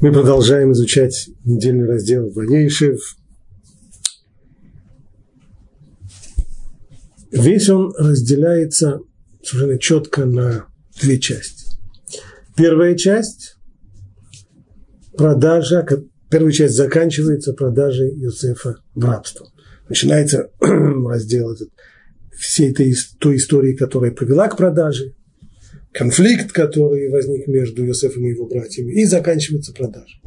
Мы продолжаем изучать недельный раздел Ваейшев. Весь он разделяется совершенно четко на две части. Первая часть – продажа, первая часть заканчивается продажей Юсефа в рабство. Начинается раздел этот, всей этой, той истории, которая привела к продаже, конфликт, который возник между Иосифом и его братьями, и заканчивается продажа.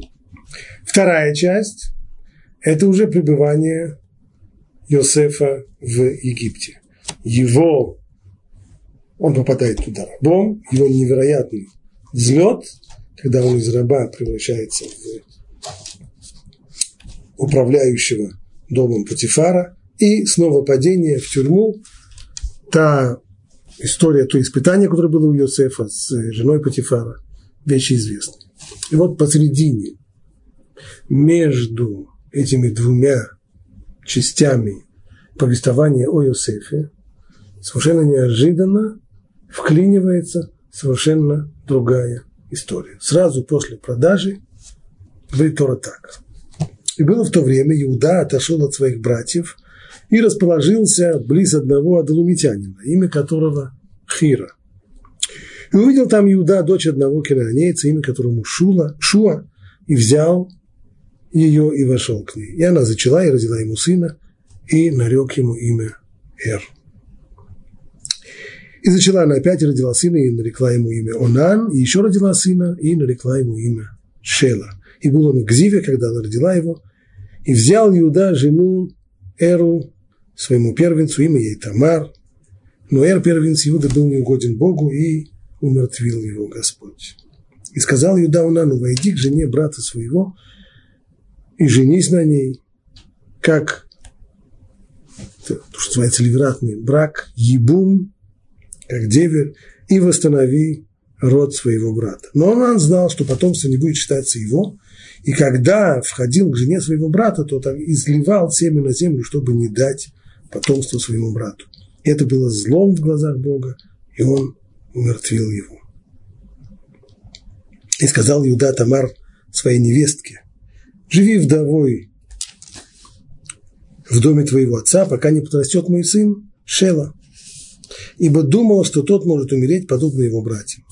Вторая часть – это уже пребывание Иосифа в Египте. Его, он попадает туда рабом, его невероятный взлет, когда он из раба превращается в управляющего домом Патифара, и снова падение в тюрьму, та история, то испытание, которое было у Иосифа с женой Патифара, вещи известны. И вот посередине, между этими двумя частями повествования о Иосифе, совершенно неожиданно вклинивается совершенно другая история. Сразу после продажи говорит Тора так. И было в то время, Иуда отошел от своих братьев и расположился близ одного адалумитянина, имя которого Хира. И увидел там Иуда, дочь одного кинанейца, имя которому Шула, Шуа, и взял ее и вошел к ней. И она зачала и родила ему сына, и нарек ему имя Эр. И зачала она опять и родила сына, и нарекла ему имя Онан, и еще родила сына, и нарекла ему имя Шела. И был он в Гзиве, когда она родила его, и взял Иуда жену Эру, своему первенцу, имя ей Тамар, но Эр, первенец Иуда, был неугоден Богу и умертвил его Господь. И сказал Иуда Унану, войди к жене брата своего и женись на ней, как то, что называется ливератный брак, ебум, как девер, и восстанови род своего брата. Но он знал, что потомство не будет считаться его, и когда входил к жене своего брата, то так изливал семя на землю, чтобы не дать потомство своему брату. Это было злом в глазах Бога, и он умертвил его. И сказал Иуда Тамар своей невестке, живи вдовой в доме твоего отца, пока не подрастет мой сын Шела, ибо думала, что тот может умереть, подобно его братьям.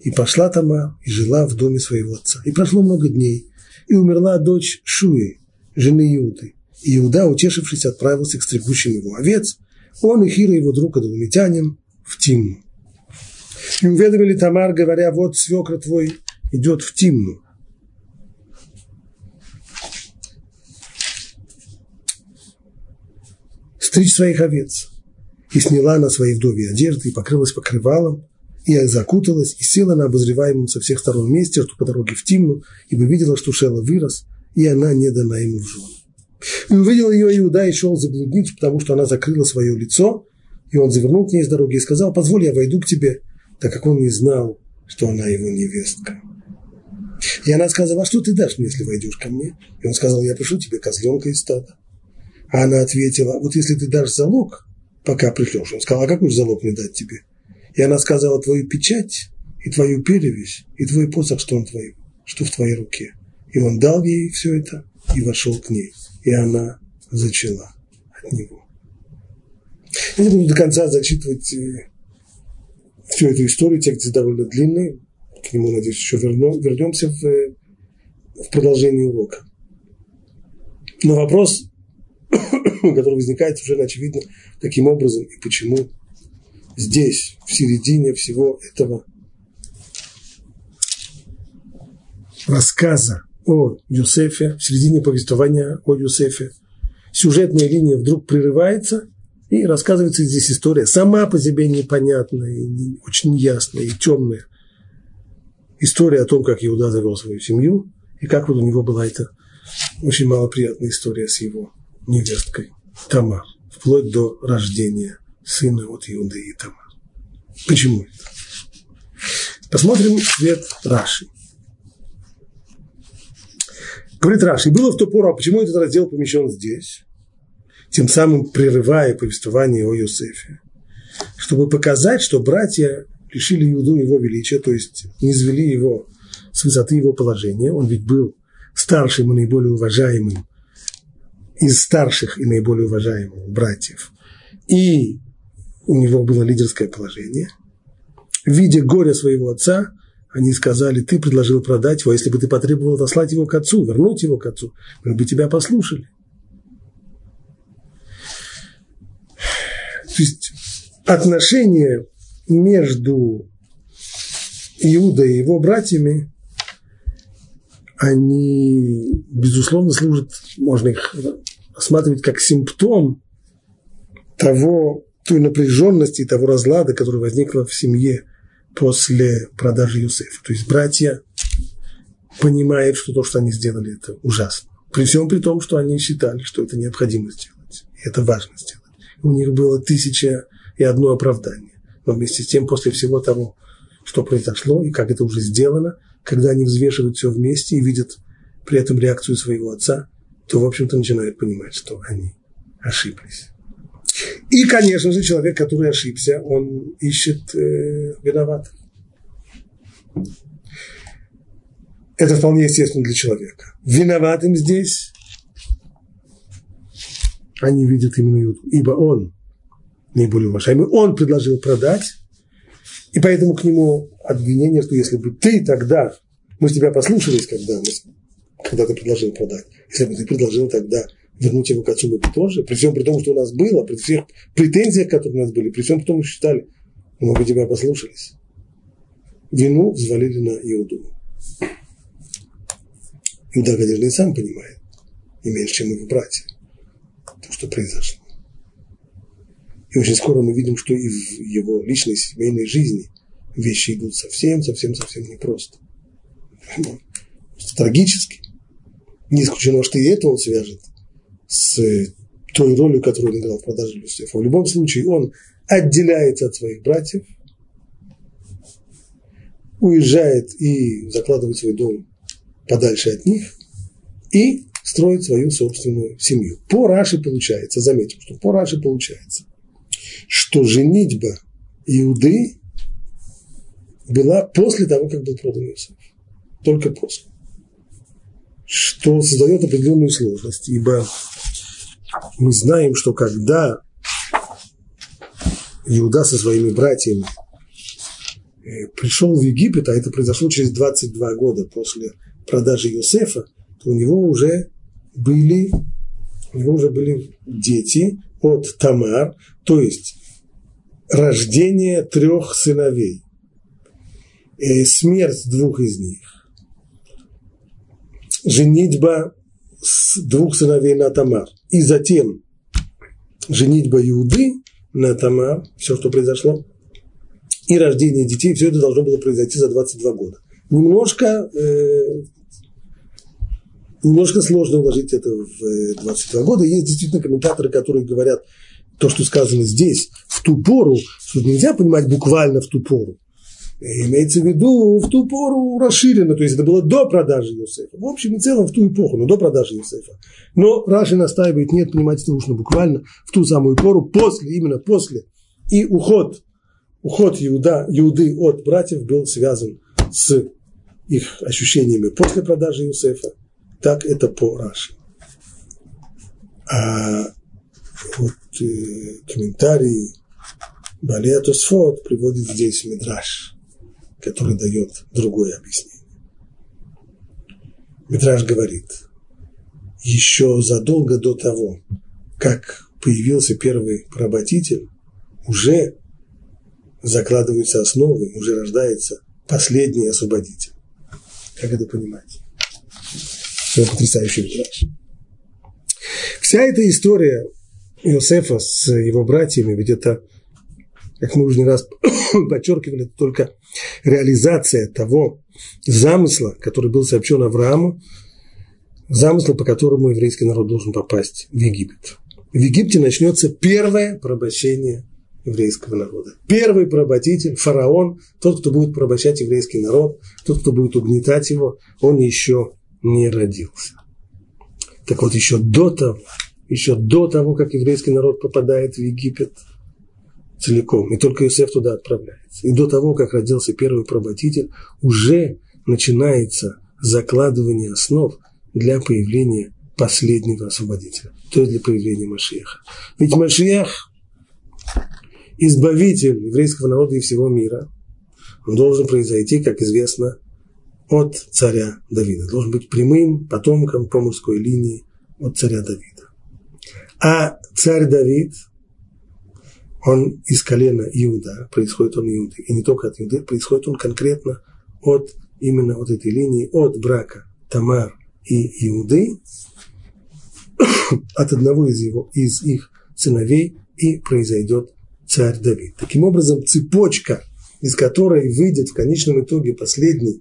И пошла Тамар и жила в доме своего отца. И прошло много дней, и умерла дочь Шуи, жены Иуды. Иуда, утешившись, отправился к стригущим его овец, он и Хира, его друг, адалумитянин, в Тимну. И уведомили Тамар, говоря, вот свекра твой идет в Тимну. Стричь своих овец. И сняла на своей вдове одежды, и покрылась покрывалом, и закуталась, и села на обозреваемом со всех сторон месте, что по дороге в Тимну, ибо видела, что Шела вырос, и она не дана ему в жены. Увидел ее Иуда и шел за блудницу, потому что она закрыла свое лицо, и он завернул к ней с дороги и сказал, позволь, я войду к тебе, так как он не знал, что она его невестка. И она сказала, а что ты дашь мне, если войдешь ко мне? И он сказал, я пришлю тебе козленка из стада. А она ответила, вот если ты дашь залог, пока пришлешь. Он сказал, а какой же залог мне дать тебе? И она сказала, твою печать и твою перевесь, и твой посох, что, он твой, что в твоей руке. И он дал ей все это и вошел к ней и она зачала от него. Я не буду до конца зачитывать э, всю эту историю, текст довольно длинный, к нему, надеюсь, еще вернем, вернемся в, э, в продолжении урока. Но вопрос, который возникает совершенно очевидно, каким образом и почему здесь, в середине всего этого рассказа о Юсефе, в середине повествования о Юсефе, сюжетная линия вдруг прерывается, и рассказывается здесь история, сама по себе непонятная, очень неясная и темная. История о том, как Иуда завел свою семью, и как вот у него была эта очень малоприятная история с его невесткой Тамар, вплоть до рождения сына от Иуды и Тамар. Почему это? Посмотрим свет Раши. Говорит Раши, было в ту пору, а почему этот раздел помещен здесь? Тем самым прерывая повествование о Иосифе. Чтобы показать, что братья лишили Иуду его величия, то есть не звели его с высоты его положения, он ведь был старшим и наиболее уважаемым из старших и наиболее уважаемых братьев, и у него было лидерское положение, видя горе своего отца, они сказали, ты предложил продать его, если бы ты потребовал отослать его к отцу, вернуть его к отцу, мы бы тебя послушали. То есть отношения между Иудой и его братьями, они, безусловно, служат, можно их рассматривать как симптом того, той напряженности и того разлада, который возникла в семье после продажи Юсефа. То есть братья понимают, что то, что они сделали, это ужасно. При всем при том, что они считали, что это необходимо сделать. И это важно сделать. У них было тысяча и одно оправдание. Но вместе с тем, после всего того, что произошло и как это уже сделано, когда они взвешивают все вместе и видят при этом реакцию своего отца, то, в общем-то, начинают понимать, что они ошиблись. И, конечно же, человек, который ошибся, он ищет э, виноватых. Это вполне естественно для человека. Виноватым здесь они видят именно Иуду, ибо он наиболее уважаемый, он предложил продать, и поэтому к нему обвинение, что если бы ты тогда, мы с тебя послушались, когда, мы, когда ты предложил продать, если бы ты предложил тогда вернуть его к отцу, мы тоже, при всем при том, что у нас было, при всех претензиях, которые у нас были, при всем при том, что считали, бы тебя послушались. Вину взвалили на Иуду. Иуда, конечно, и сам понимает, и меньше, чем его братья, то, что произошло. И очень скоро мы видим, что и в его личной семейной жизни вещи идут совсем, совсем, совсем непросто. Просто трагически. Не исключено, что и это он свяжет с той ролью, которую он играл в продаже Люцифера. В любом случае он отделяется от своих братьев, уезжает и закладывает свой дом подальше от них и строит свою собственную семью. По Раши получается, заметим, что по Раши получается, что женитьба Иуды была после того, как был продан Иосиф. Только после. Что создает определенную сложность, ибо мы знаем, что когда Иуда со своими братьями э, пришел в Египет, а это произошло через 22 года после продажи Иосифа, то у него уже были, у него уже были дети от Тамар, то есть рождение трех сыновей, и смерть двух из них, женитьба с двух сыновей на Тамар, и затем женитьба Иуды на Тамар, все, что произошло, и рождение детей, все это должно было произойти за 22 года. Немножко, э, немножко сложно уложить это в 22 года. Есть действительно комментаторы, которые говорят, то, что сказано здесь, в ту пору, что нельзя понимать буквально в ту пору. Имеется в виду в ту пору расширено, то есть это было до продажи Юсефа. В общем и целом в ту эпоху, но до продажи Юсефа. Но Раши настаивает, нет, понимать это нужно буквально в ту самую пору, после, именно после. И уход, уход Иуда, Иуды от братьев был связан с их ощущениями после продажи Юсефа. Так это по Раши. А вот э, комментарий Балия приводит здесь Мидраш, который дает другое объяснение. Мидраш говорит, еще задолго до того, как появился первый поработитель, уже закладываются основы, уже рождается последний освободитель. Как это понимать? Это потрясающий мидраж. Вся эта история Иосифа с его братьями, ведь это, как мы уже не раз подчеркивали, это только реализация того замысла, который был сообщен Аврааму, замысла, по которому еврейский народ должен попасть в Египет. В Египте начнется первое порабощение еврейского народа. Первый поработитель, фараон, тот, кто будет порабощать еврейский народ, тот, кто будет угнетать его, он еще не родился. Так вот, еще до того, еще до того, как еврейский народ попадает в Египет целиком, и только Иосиф туда отправляется. И до того, как родился первый поработитель, уже начинается закладывание основ для появления последнего освободителя, то есть для появления Машеха. Ведь Машех, избавитель еврейского народа и всего мира, он должен произойти, как известно, от царя Давида. Должен быть прямым потомком по мужской линии от царя Давида. А царь Давид, он из колена Иуда, происходит он Иуды. И не только от Иуды, происходит он конкретно от именно от этой линии, от брака Тамар и Иуды, от одного из, его, из их сыновей и произойдет царь Давид. Таким образом, цепочка, из которой выйдет в конечном итоге последний,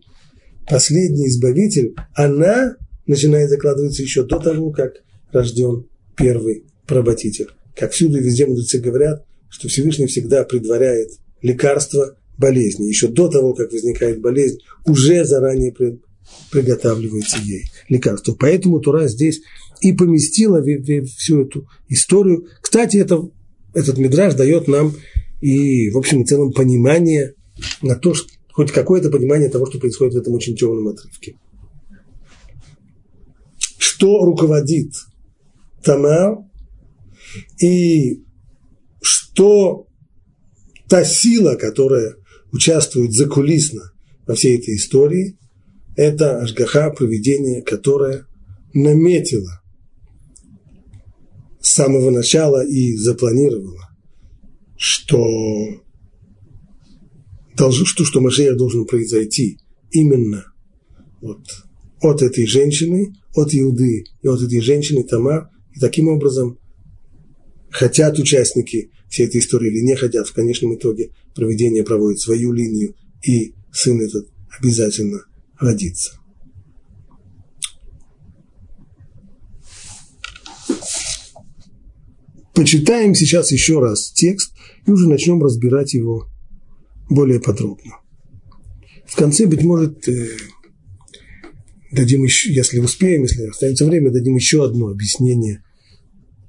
последний избавитель, она начинает закладываться еще до того, как рожден первый поработитель. Как всюду и везде мудрецы говорят, что Всевышний всегда предваряет лекарство болезни. Еще до того, как возникает болезнь, уже заранее приготавливается ей лекарство. Поэтому Тура здесь и поместила всю эту историю. Кстати, это, этот мидраж дает нам и, в общем и целом, понимание на то, что, хоть какое-то понимание того, что происходит в этом очень темном отрывке. Что руководит Тамар и что та сила, которая участвует закулисно во всей этой истории, это Ашгаха, проведение, которое наметило с самого начала и запланировало, что, должен, что, что Машея должен произойти именно вот от этой женщины, от Иуды и от этой женщины Тамар, и таким образом хотят участники всей этой истории или не хотят, в конечном итоге проведение проводит свою линию, и сын этот обязательно родится. Почитаем сейчас еще раз текст и уже начнем разбирать его более подробно. В конце, быть может, э, дадим еще, если успеем, если останется время, дадим еще одно объяснение,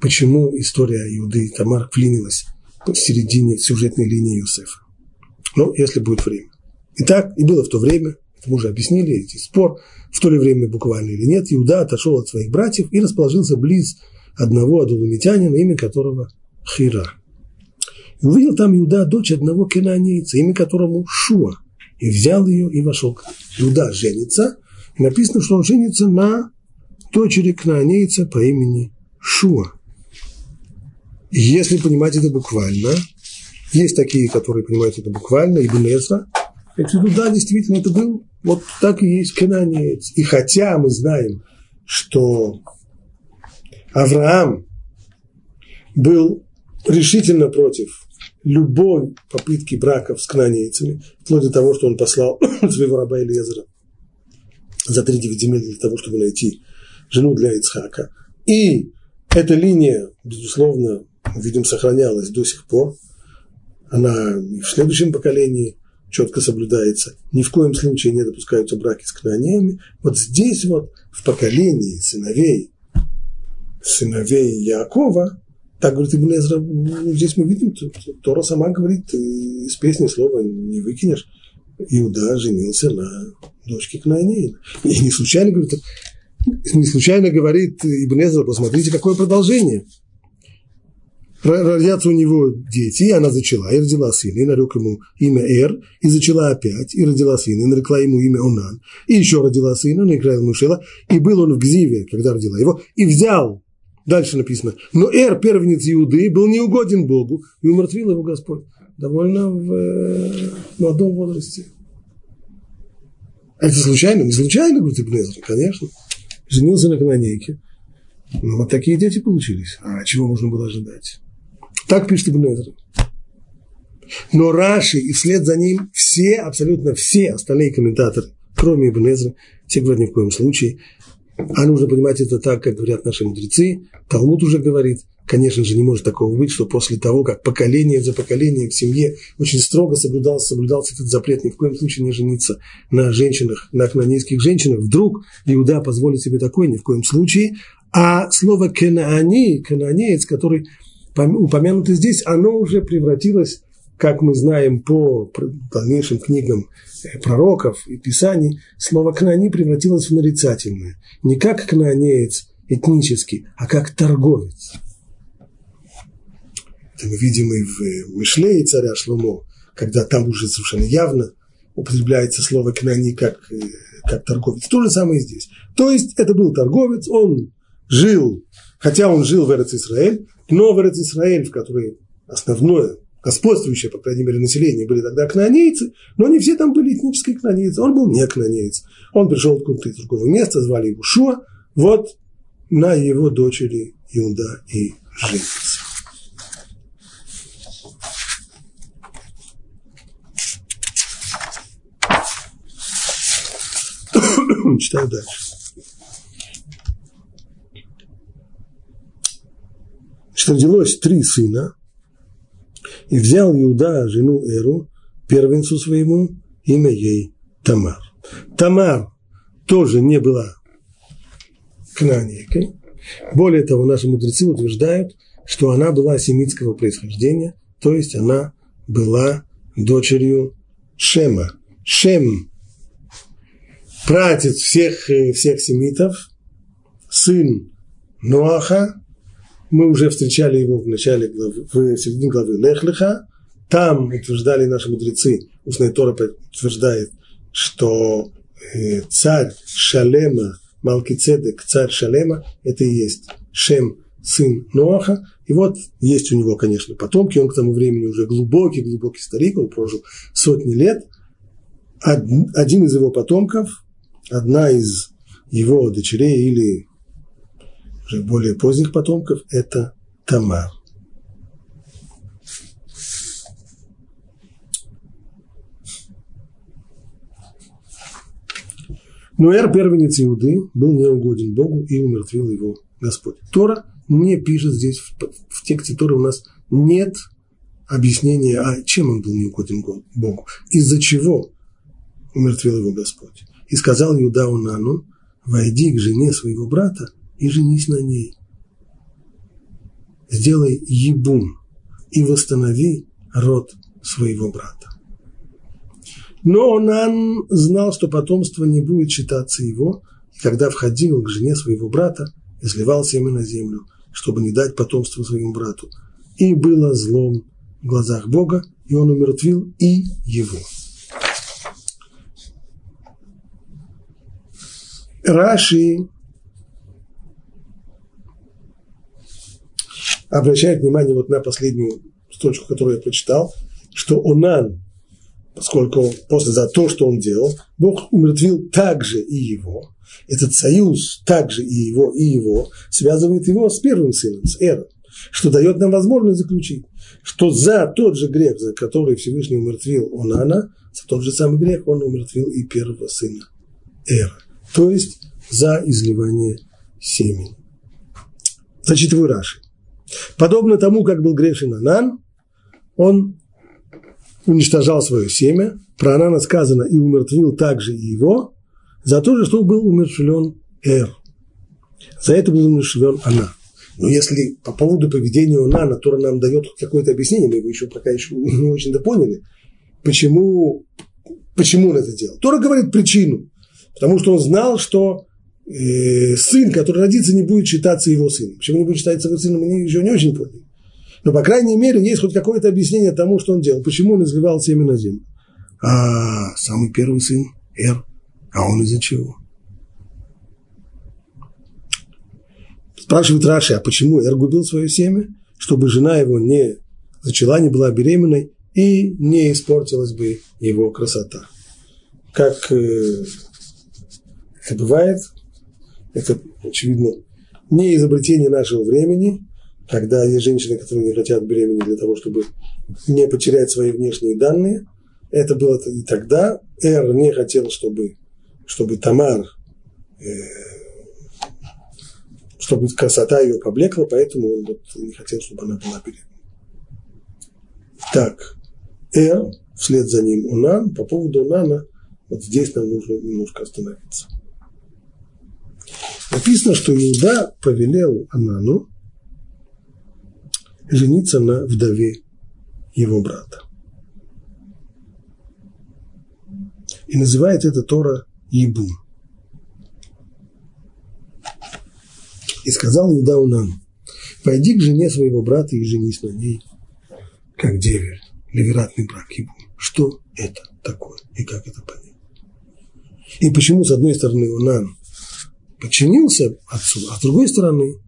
почему история Иуды Тамар вклинилась в середине сюжетной линии Иосифа. Ну, если будет время. Итак, и было в то время, это мы уже объяснили, эти спор, в то ли время буквально или нет, Иуда отошел от своих братьев и расположился близ одного адулумитянина, имя которого Хира. И увидел там Иуда дочь одного кенанейца, имя которому Шуа, и взял ее и вошел. Иуда женится, и написано, что он женится на дочери кнаанейца по имени Шуа. Если понимать это буквально, есть такие, которые понимают это буквально, и Эсра, я говорю, да, действительно, это был, вот так и есть кананеец. И хотя мы знаем, что Авраам был решительно против любой попытки браков с кнанейцами, вплоть до того, что он послал своего раба Элиезера за три земель для того, чтобы найти жену для Ицхака. И эта линия, безусловно, видим, сохранялась до сих пор. Она и в следующем поколении четко соблюдается. Ни в коем случае не допускаются браки с кнанеями. Вот здесь вот, в поколении сыновей, сыновей Якова, так говорит Ибн Эзра, ну, здесь мы видим, Тора сама говорит, из песни слова не выкинешь. Иуда женился на дочке Кнаанеина. И не случайно говорит, не случайно говорит Ибн Эзра, посмотрите, какое продолжение. Родятся у него дети, и она зачала, и родила сына, и нарек ему имя Эр, и зачала опять, и родила сына, и нарекла ему имя Онан, и еще родила сына, нарекла ему Шила, и был он в Гзиве, когда родила его, и взял Дальше написано, но Эр, первенец Иуды, был неугоден Богу, и умертвил его Господь. Довольно в э, молодом возрасте. Это случайно? Не случайно, говорит Ибн конечно. Женился на канонейке. Ну, вот такие дети получились. А чего можно было ожидать? Так пишет Ибн Но Раши и вслед за ним все, абсолютно все остальные комментаторы, кроме Ибн все говорят ни в коем случае. А нужно понимать это так, как говорят наши мудрецы. Талмуд уже говорит, конечно же, не может такого быть, что после того, как поколение за поколением в семье очень строго соблюдался, соблюдался этот запрет ни в коем случае не жениться на женщинах, на кнанейских женщинах, вдруг Иуда позволит себе такое, ни в коем случае. А слово «кенаани», «кенаанеец», который упомянуто здесь, оно уже превратилось как мы знаем по дальнейшим книгам э, пророков и писаний, слово «кнани» превратилось в нарицательное. Не как кнанеец этнический, а как торговец. Это мы видим и в э, Мишлее царя Шломо, когда там уже совершенно явно употребляется слово «кнани» как, э, как торговец. То же самое и здесь. То есть это был торговец, он жил, хотя он жил в Эрец-Исраэль, но в Эрец-Исраэль, в которой основное господствующее, по крайней мере, население были тогда кнанейцы, но не все там были этнические кнанейцы, он был не кнанеец. Он пришел откуда-то из другого места, звали его Шуа, вот на его дочери Иуда и женится. Читаю дальше. Что родилось три сына, и взял Иуда жену Эру, первенцу своему, имя ей Тамар. Тамар тоже не была кнанейкой. Более того, наши мудрецы утверждают, что она была семитского происхождения, то есть она была дочерью Шема. Шем – пратец всех, всех семитов, сын Ноаха, мы уже встречали его в начале главы, в середине главы Лехлиха. Там утверждали наши мудрецы, устная Тора утверждает, что э, царь Шалема, Малкицедек, царь Шалема, это и есть Шем, сын Ноаха. И вот есть у него, конечно, потомки, он к тому времени уже глубокий, глубокий старик, он прожил сотни лет. Один из его потомков, одна из его дочерей или уже более поздних потомков, это Тамар. Но первенец Иуды, был неугоден Богу и умертвил его Господь. Тора не пишет здесь, в, в тексте Торы у нас нет объяснения, а чем он был неугоден Богу, из-за чего умертвил его Господь. И сказал Иуда Унану, войди к жене своего брата и женись на ней. Сделай ебум и восстанови род своего брата. Но Онан знал, что потомство не будет считаться его, и когда входил к жене своего брата, изливал семя на землю, чтобы не дать потомство своему брату. И было злом в глазах Бога, и он умертвил и его. Раши обращает внимание вот на последнюю строчку, которую я прочитал, что Онан, поскольку после за то, что он делал, Бог умертвил также и его. Этот союз также и его, и его связывает его с первым сыном, с Эром, что дает нам возможность заключить, что за тот же грех, за который Всевышний умертвил Онана, за тот же самый грех он умертвил и первого сына Эра. То есть за изливание семени. Зачитываю Раши. Подобно тому, как был грешен Анан, он уничтожал свое семя, про Анана сказано, и умертвил также и его, за то же, что был умершвлен Эр. За это был умершвлен Анан. Но если по поводу поведения Анана Тора нам дает какое-то объяснение, мы его еще пока еще не очень-то поняли, почему, почему он это делал. Тора говорит причину, потому что он знал, что э, сын, который родится, не будет считаться его сыном. Почему не будет считаться его сыном, мы еще не очень поняли. Но, по крайней мере, есть хоть какое-то объяснение тому, что он делал. Почему он изливал семя на землю? А самый первый сын, Эр, а он из-за чего? Спрашивает Раши, а почему Эр губил свое семя? Чтобы жена его не зачала, не была беременной и не испортилась бы его красота. Как э, это бывает, это, очевидно, не изобретение нашего времени, когда есть женщины, которые не хотят беременеть для того, чтобы не потерять свои внешние данные. Это было и тогда. Эр не хотел, чтобы, чтобы Тамар, э, чтобы красота ее поблекла, поэтому он вот не хотел, чтобы она была беременна. Так, Эр, вслед за ним Унан, по поводу Унана, вот здесь нам нужно немножко остановиться Написано, что Иуда повелел Анану жениться на вдове его брата. И называет это Тора Ебун. И сказал Иуда Унану, пойди к жене своего брата и женись на ней, как деверь, ливератный брак Ебун. Что это такое и как это понять? И почему, с одной стороны, Унан подчинился отцу, а с другой стороны,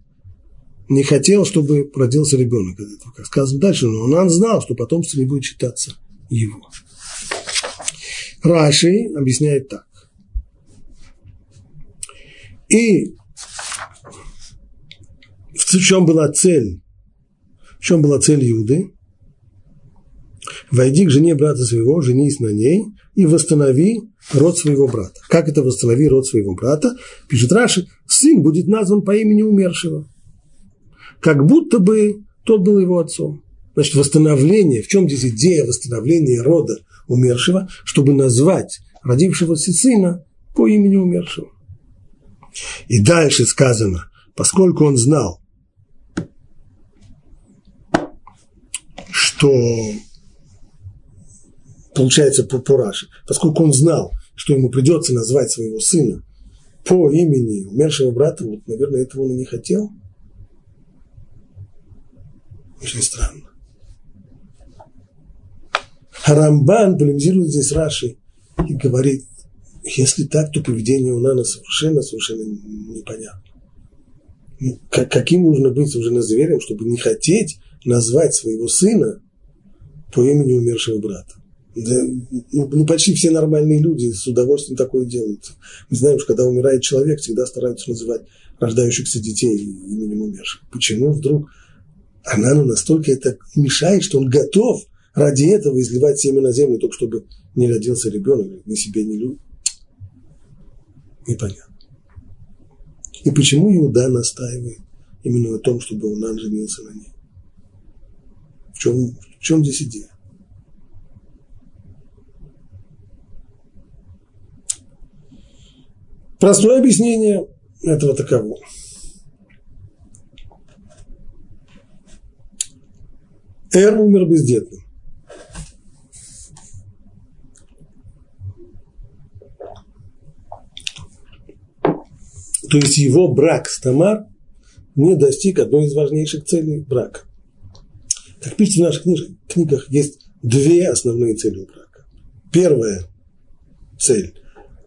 не хотел, чтобы родился ребенок от этого. Как сказано дальше, но Унан знал, что потомство не будет считаться его. Раши объясняет так. И в чем была цель? В чем была цель Иуды? Войди к жене брата своего, женись на ней и восстанови род своего брата. Как это восстанови род своего брата? Пишет Раши, сын будет назван по имени умершего. Как будто бы тот был его отцом. Значит, восстановление, в чем здесь идея восстановления рода умершего, чтобы назвать родившегося сына по имени умершего. И дальше сказано, поскольку он знал, что получается по, по Раши, поскольку он знал, что ему придется назвать своего сына по имени умершего брата, вот, наверное, этого он и не хотел. Очень странно. Рамбан полемизирует здесь Раши и говорит, если так, то поведение у Нана совершенно, совершенно непонятно. Ну, как, каким нужно быть на зверем, чтобы не хотеть назвать своего сына по имени умершего брата? Да, ну, ну, почти все нормальные люди с удовольствием такое делают. Мы знаем, что когда умирает человек, всегда стараются называть рождающихся детей именем умерших. Почему вдруг Анану настолько это мешает, что он готов ради этого изливать семя на землю, только чтобы не родился ребенок, ни себе, ни любит? Непонятно. И почему Иуда настаивает именно на том, чтобы он женился на ней? В чем, в чем здесь идея? Простое объяснение этого таково. Эр умер бездетным. То есть его брак с Тамар не достиг одной из важнейших целей брака. Как пишется в наших книгах, есть две основные цели у брака. Первая цель –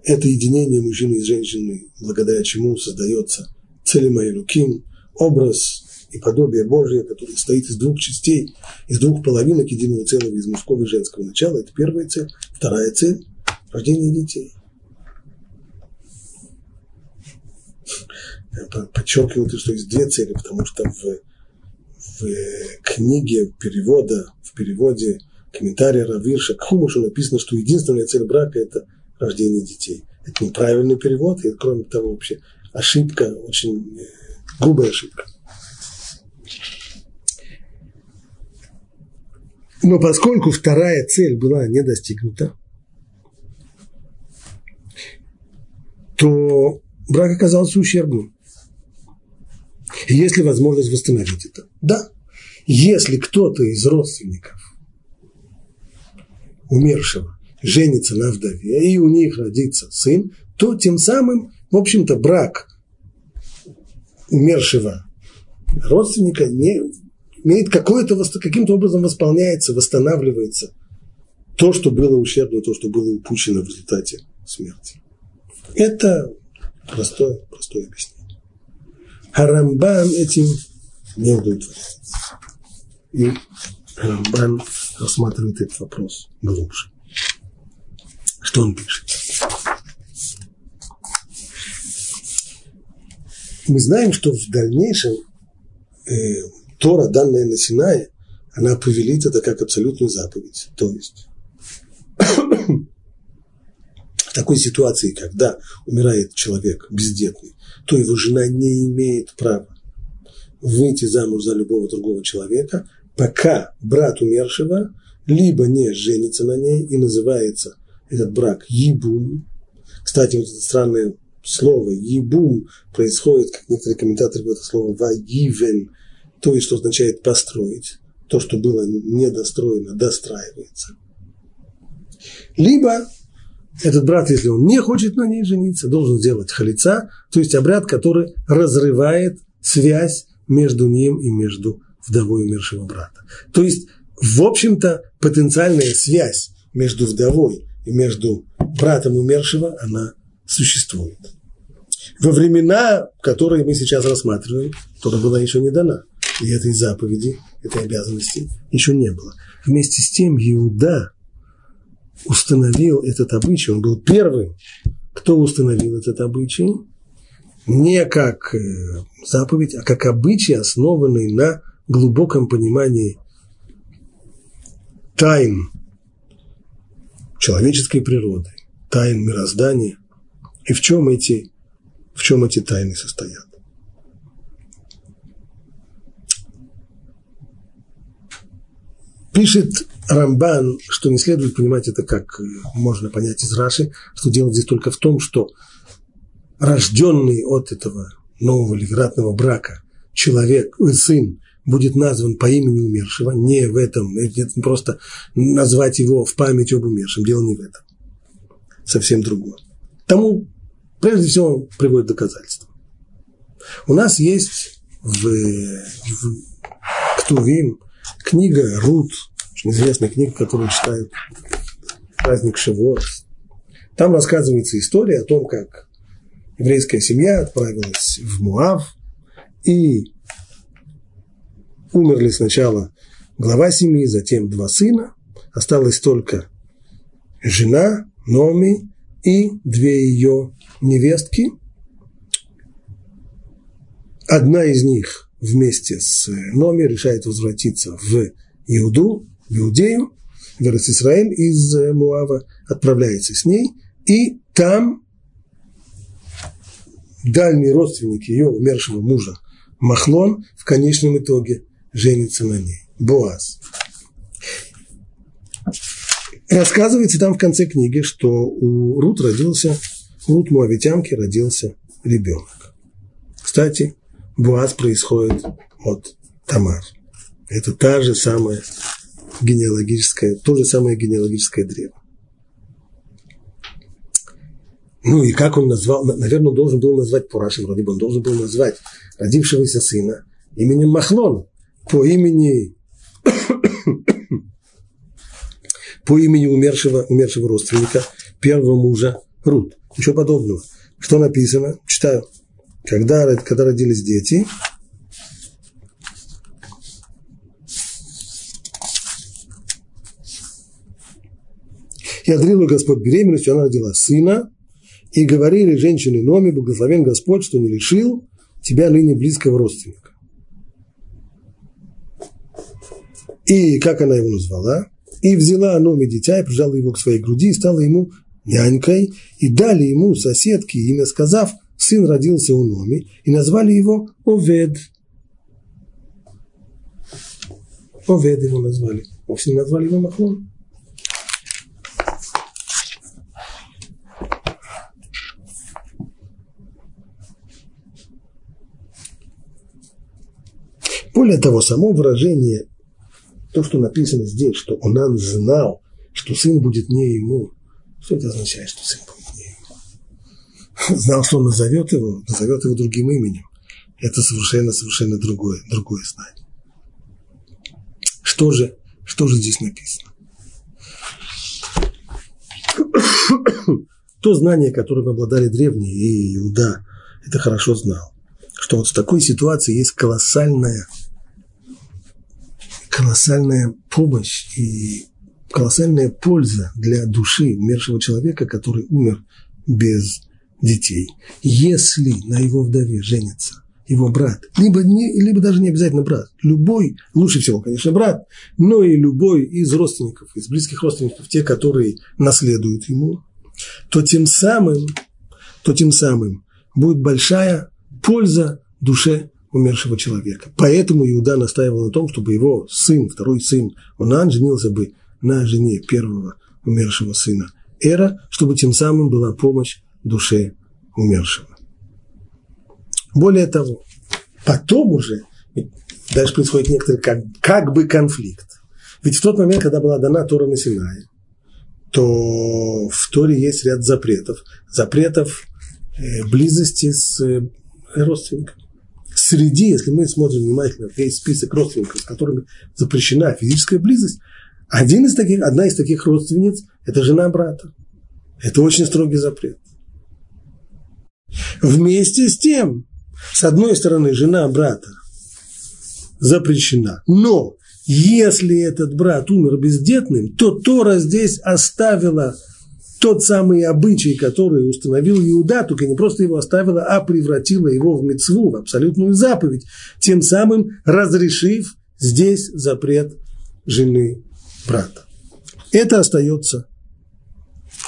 это единение мужчины и женщины, благодаря чему создается целый руки, образ и подобие Божие, который состоит из двух частей, из двух половинок единого целого, из мужского и женского начала. Это первая цель. Вторая цель – рождение детей. подчеркиваю, что есть две цели, потому что в, в книге перевода, в переводе комментария Равирша к Хумушу написано, что единственная цель брака – это рождение детей. Это неправильный перевод, и кроме того, вообще ошибка, очень э, грубая ошибка. Но поскольку вторая цель была не достигнута, то брак оказался ущербным. Есть ли возможность восстановить это? Да. Если кто-то из родственников умершего женится на вдове, и у них родится сын, то тем самым, в общем-то, брак умершего родственника не, имеет какое-то, каким-то образом восполняется, восстанавливается то, что было ущербно, то, что было упущено в результате смерти. Это простое, простое объяснение. Харамбан этим не удовлетворяется. И Рамбан рассматривает этот вопрос глубже. Что он пишет? Мы знаем, что в дальнейшем э, Тора, данная на Синае, она повелит это как абсолютную заповедь. То есть в такой ситуации, когда умирает человек бездетный, то его жена не имеет права выйти замуж за любого другого человека, пока брат умершего либо не женится на ней и называется этот брак ебум. Кстати, вот это странное слово ебум происходит, как некоторые комментаторы говорят, слово вагивен, то есть, что означает построить. То, что было недостроено, достраивается. Либо этот брат, если он не хочет на ней жениться, должен сделать халица, то есть обряд, который разрывает связь между ним и между вдовой умершего брата. То есть, в общем-то, потенциальная связь между вдовой и между братом умершего, она существует. Во времена, которые мы сейчас рассматриваем, Тора была еще не дана. И этой заповеди, этой обязанности еще не было. Вместе с тем Иуда установил этот обычай, он был первым, кто установил этот обычай, не как э, заповедь, а как обычай, основанный на глубоком понимании тайн человеческой природы, тайн мироздания. И в чем эти, в чем эти тайны состоят? Пишет Рамбан, что не следует понимать это, как э, можно понять из Раши, что дело здесь только в том, что рожденный от этого нового или вероятного брака человек, э, сын, будет назван по имени умершего, не в этом, это просто назвать его в память об умершем, дело не в этом, совсем другое. Тому, прежде всего, приводит доказательства. У нас есть в, в Ктувим книга Рут, очень известная книга, которую читают праздник Шивот. Там рассказывается история о том, как еврейская семья отправилась в Муав, и умерли сначала глава семьи, затем два сына, осталась только жена Номи и две ее невестки. Одна из них вместе с Номи решает возвратиться в Иуду, в Иудею, в Израиль из Муава, отправляется с ней, и там дальний родственник ее умершего мужа Махлон в конечном итоге женится на ней. Боаз. Рассказывается там в конце книги, что у Рут родился, у Рут Муавитянки родился ребенок. Кстати, Буаз происходит от Тамар. Это та же самая генеалогическая, то же самое генеалогическое древо. Ну и как он назвал, наверное, он должен был назвать Пураши, вроде бы он должен был назвать родившегося сына именем Махлон, по имени по имени умершего, умершего родственника, первого мужа Рут. Ничего подобного. Что написано? Читаю. Когда, когда родились дети, и Господь беременностью, она родила сына, и говорили женщины Номи, благословен Господь, что не лишил тебя ныне близкого родственника. И как она его назвала? И взяла Номи дитя и прижала его к своей груди и стала ему нянькой, и дали ему соседки имя, сказав, сын родился у Номи, и назвали его Овед. Овед его назвали. Вовсе не назвали его Махлон. Более того, само выражение, то, что написано здесь, что Онан знал, что сын будет не ему, что это означает, что сын будет не ему? Знал, что он назовет его, назовет его другим именем. Это совершенно-совершенно другое, другое знание. Что же, что же здесь написано? То знание, которым обладали древние, и Иуда это хорошо знал, что вот в такой ситуации есть колоссальная колоссальная помощь и колоссальная польза для души умершего человека, который умер без детей. Если на его вдове женится его брат, либо, не, либо даже не обязательно брат, любой, лучше всего, конечно, брат, но и любой из родственников, из близких родственников, те, которые наследуют ему, то тем самым, то тем самым будет большая польза душе умершего человека. Поэтому Иуда настаивал на том, чтобы его сын, второй сын Онан, женился бы на жене первого умершего сына Эра, чтобы тем самым была помощь душе умершего. Более того, потом уже дальше происходит некоторый как, как бы конфликт. Ведь в тот момент, когда была дана Тора на Синае, то в Торе есть ряд запретов. Запретов э, близости с э, родственниками. Среди, если мы смотрим внимательно весь список родственников, с которыми запрещена физическая близость, один из таких, одна из таких родственниц – это жена брата. Это очень строгий запрет. Вместе с тем, с одной стороны, жена брата запрещена, но если этот брат умер бездетным, то Тора здесь оставила тот самый обычай, который установил Иуда, только не просто его оставила, а превратила его в мецву, в абсолютную заповедь, тем самым разрешив здесь запрет жены брата. Это остается,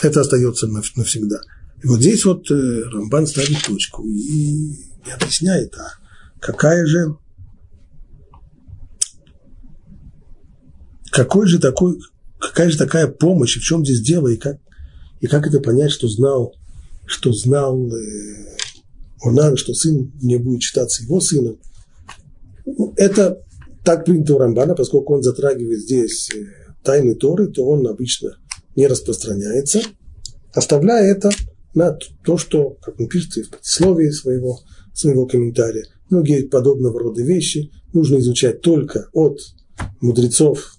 это остается навсегда. И вот здесь вот э, Рамбан ставит точку и, объясняет, а какая же, какой же такой, какая же такая помощь, и в чем здесь дело, и как, и как это понять, что знал, что знал э, Онан, что сын не будет считаться его сыном. Это так принято у Рамбана, поскольку он затрагивает здесь э, тайны Торы, то он обычно не распространяется, оставляя это на то, что, как он пишет в предисловии своего, своего комментария, многие подобного рода вещи нужно изучать только от мудрецов,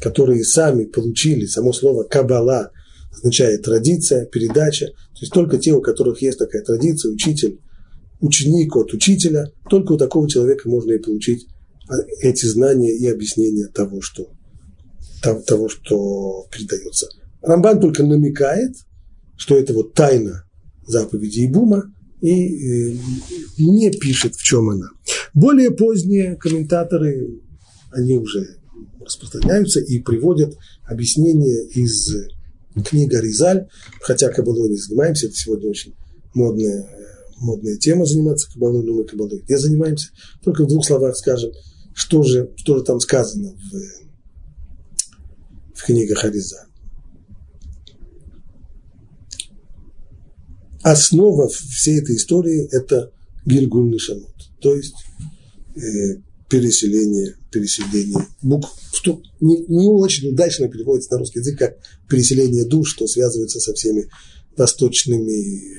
которые сами получили, само слово «кабала» означает традиция, передача, то есть только те, у которых есть такая традиция, учитель, ученик от учителя, только у такого человека можно и получить а, эти знания и объяснения того, что, того, что передается. Рамбан только намекает – что это вот тайна заповеди Ибума, и э, не пишет, в чем она. Более поздние комментаторы, они уже распространяются и приводят объяснение из книги Ризаль, хотя кабалой не занимаемся, это сегодня очень модная, модная тема заниматься кабалой, но мы кабалой не занимаемся. Только в двух словах скажем, что же, что же там сказано в, в книгах Аризаль. основа всей этой истории – это Гильгуль Нишанот, то есть э, переселение, переселение букв, что не, не очень удачно переводится на русский язык, как переселение душ, что связывается со всеми восточными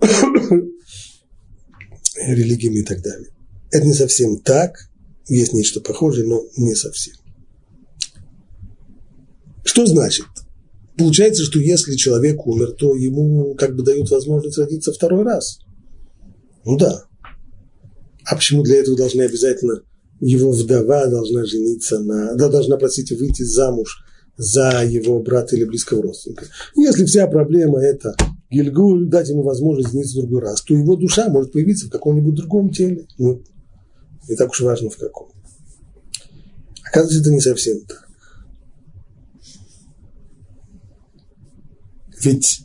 э, религиями и так далее. Это не совсем так, есть нечто похожее, но не совсем. Что значит? Получается, что если человек умер, то ему как бы дают возможность родиться второй раз. Ну да. А почему для этого должны обязательно его вдова должна жениться на, да, должна, простите, выйти замуж за его брата или близкого родственника. Если вся проблема это Гильгуль, дать ему возможность жениться в другой раз, то его душа может появиться в каком-нибудь другом теле. Ну, не так уж важно в каком. Оказывается, это не совсем так. Ведь